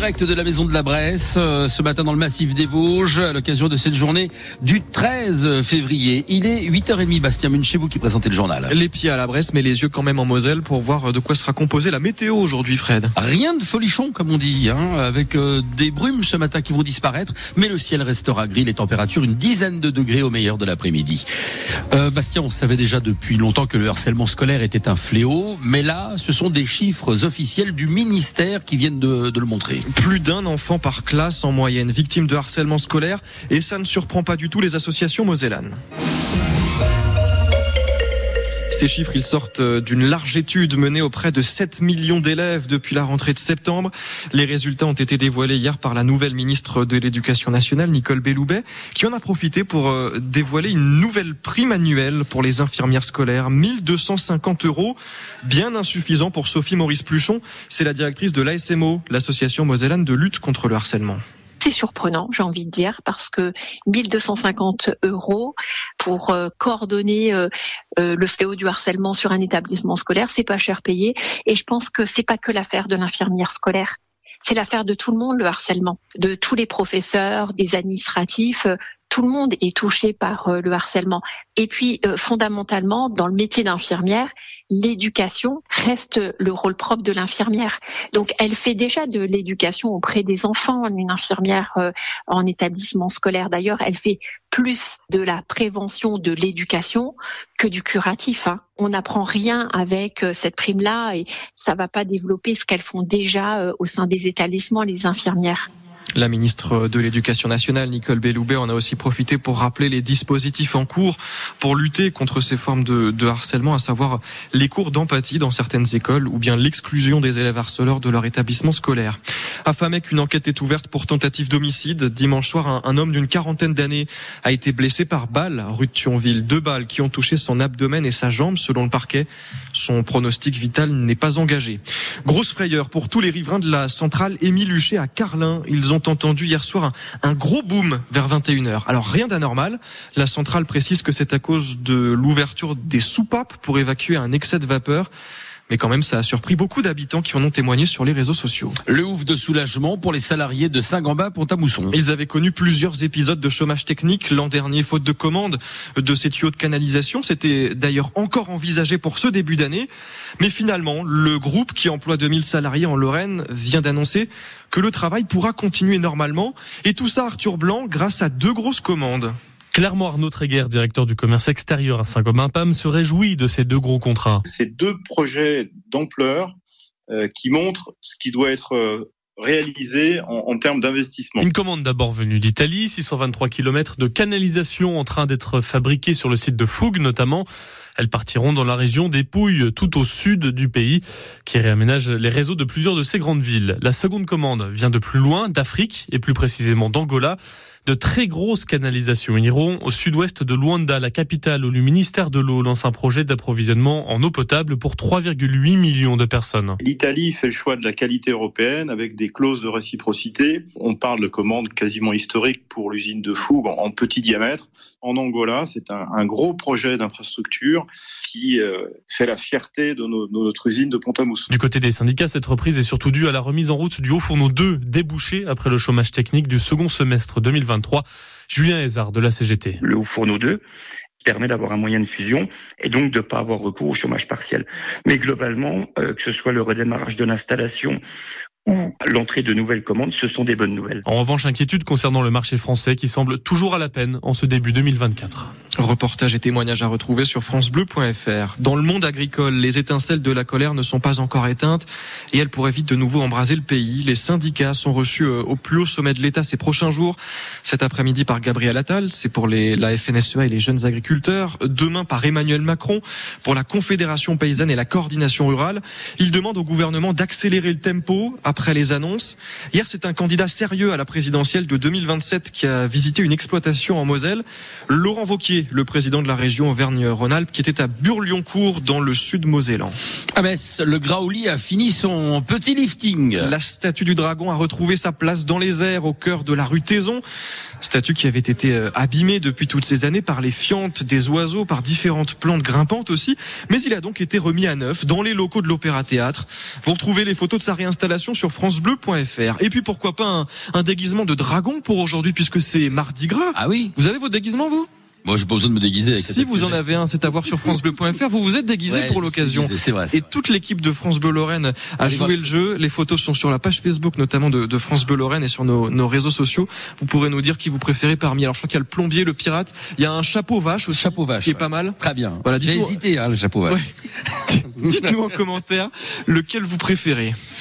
direct de la maison de la Bresse, euh, ce matin dans le massif des Vosges, à l'occasion de cette journée du 13 février. Il est 8h30, Bastien Munch, chez vous qui présentez le journal. Les pieds à la Bresse, mais les yeux quand même en Moselle pour voir de quoi sera composée la météo aujourd'hui, Fred. Rien de folichon, comme on dit, hein, avec euh, des brumes ce matin qui vont disparaître, mais le ciel restera gris, les températures une dizaine de degrés au meilleur de l'après-midi. Euh, Bastien, on savait déjà depuis longtemps que le harcèlement scolaire était un fléau, mais là, ce sont des chiffres officiels du ministère qui viennent de, le montrer. Plus d'un enfant par classe en moyenne victime de harcèlement scolaire et ça ne surprend pas du tout les associations mosellanes. Ces chiffres, ils sortent euh, d'une large étude menée auprès de 7 millions d'élèves depuis la rentrée de septembre. Les résultats ont été dévoilés hier par la nouvelle ministre de l'Éducation nationale, Nicole Belloubet, qui en a profité pour euh, dévoiler une nouvelle prime annuelle pour les infirmières scolaires, 1250 euros, bien insuffisant pour Sophie Maurice Pluchon. C'est la directrice de l'ASMO, l'association mosellane de lutte contre le harcèlement c'est surprenant, j'ai envie de dire, parce que 1250 euros pour euh, coordonner euh, euh, le fléau du harcèlement sur un établissement scolaire, c'est pas cher payé. Et je pense que c'est pas que l'affaire de l'infirmière scolaire. C'est l'affaire de tout le monde, le harcèlement, de tous les professeurs, des administratifs, tout le monde est touché par euh, le harcèlement. Et puis, euh, fondamentalement, dans le métier d'infirmière, l'éducation reste le rôle propre de l'infirmière. Donc, elle fait déjà de l'éducation auprès des enfants, une infirmière euh, en établissement scolaire. D'ailleurs, elle fait plus de la prévention, de l'éducation que du curatif. Hein. On n'apprend rien avec cette prime-là et ça va pas développer ce qu'elles font déjà au sein des établissements, les infirmières. La ministre de l'Éducation nationale, Nicole Belloubet, en a aussi profité pour rappeler les dispositifs en cours pour lutter contre ces formes de, harcèlement, à savoir les cours d'empathie dans certaines écoles ou bien l'exclusion des élèves harceleurs de leur établissement scolaire. À Famec, une enquête est ouverte pour tentative d'homicide. Dimanche soir, un, homme d'une quarantaine d'années a été blessé par balles rue de Thionville. Deux balles qui ont touché son abdomen et sa jambe, selon le parquet. Son pronostic vital n'est pas engagé. Grosse frayeur pour tous les riverains de la centrale Émile Huchet à Carlin. Ils ont entendu hier soir un, gros boom vers 21h. Alors rien d'anormal. La centrale précise que c'est à cause de l'ouverture des soupapes pour évacuer un excès de vapeur. Mais quand même, ça a surpris beaucoup d'habitants qui en ont témoigné sur les réseaux sociaux. Le ouf de soulagement pour les salariés de Saint-Gamba-Pont-à-Mousson. Ils avaient connu plusieurs épisodes de chômage technique l'an dernier, faute de commande de ces tuyaux de canalisation. C'était d'ailleurs encore envisagé pour ce début d'année. Mais finalement, le groupe qui emploie 2000 salariés en Lorraine vient d'annoncer que le travail pourra continuer normalement. Et tout ça, Arthur Blanc, grâce à deux grosses commandes. Clairement Arnaud Tréguer, directeur du commerce extérieur à Saint-Gobain-Pam, se réjouit de ces deux gros contrats. Ces deux projets d'ampleur euh, qui montrent ce qui doit être euh, réalisé en, en termes d'investissement. Une commande d'abord venue d'Italie, 623 km de canalisation en train d'être fabriquée sur le site de Fougue notamment. Elles partiront dans la région des Pouilles, tout au sud du pays, qui réaménage les réseaux de plusieurs de ces grandes villes. La seconde commande vient de plus loin, d'Afrique, et plus précisément d'Angola de très grosses canalisations. Iront au sud-ouest de Luanda, la capitale, où le ministère de l'eau lance un projet d'approvisionnement en eau potable pour 3,8 millions de personnes. L'Italie fait le choix de la qualité européenne avec des clauses de réciprocité. On parle de commandes quasiment historiques pour l'usine de Fougue en petit diamètre. En Angola, c'est un, gros projet d'infrastructure qui euh, fait la fierté de, notre usine de Pont-à-Mousson. Du côté des syndicats, cette reprise est surtout due à la remise en route du haut fourneau 2 débouché après le chômage technique du second semestre 2020. Julien Hézard de la CGT. Le haut fourneau 2 permet d'avoir un moyen de fusion et donc de ne pas avoir recours au chômage partiel. Mais globalement, euh, que ce soit le redémarrage de l'installation l'entrée de nouvelles commandes, ce sont des bonnes nouvelles. En revanche, inquiétude concernant le marché français qui semble toujours à la peine en ce début 2024. Reportage et témoignages à retrouver sur francebleu.fr. Dans le monde agricole, les étincelles de la colère ne sont pas encore éteintes et elles pourraient vite de nouveau embraser le pays. Les syndicats sont reçus euh, au plus haut sommet de l'État ces prochains jours. Cet après-midi par Gabriel Attal, c'est pour les, la FNSEA et les jeunes agriculteurs. Demain par Emmanuel Macron pour la Confédération paysanne et la coordination rurale. Il demande au gouvernement d'accélérer le tempo après les annonces. Hier, c'est un candidat sérieux à la présidentielle de 2027 qui a visité une exploitation en Moselle. Laurent Vauquier, le le président de la région Auvergne-Rhône-Alpes, qui était à Burlioncourt dans le sud Mosellan. À Metz, le Graouli a fini son petit lifting. La statue du dragon a retrouvé sa place dans les airs au cœur de la rue Taison. Statue qui avait été euh, abîmée depuis toutes ces années par les fientes des oiseaux, par différentes plantes grimpantes aussi. Mais il a donc été remis à neuf dans les locaux de l'Opéra Théâtre. Vous retrouvez les photos de sa réinstallation sur francebleu.fr. Et puis pourquoi pas un, un déguisement de dragon pour aujourd'hui puisque c'est mardi gras. Ah oui Vous avez votre déguisement vous? Moi, j'ai pas besoin de me déguiser. Avec Si vous en avez un, c'est à voir sur francebleu.fr. Vous vous êtes déguisé Ouais, pour l'occasion. C'est vrai. Et vrai. toute l'équipe de France Bleu Lorraine a Allez joué voir. le jeu. Les photos sont sur la page Facebook, notamment de, de France Bleu Lorraine et sur nos, nos réseaux sociaux. Vous pourrez nous dire qui vous préférez parmi. Alors, je crois qu'il y a le plombier, le pirate. Il y a un chapeau vache aussi. Chapeau vache, Qui est ouais. pas mal. Très bien. Voilà, J'ai hésité, hein, le chapeau vache. Ouais. Dites-nous en commentaire lequel vous préférez.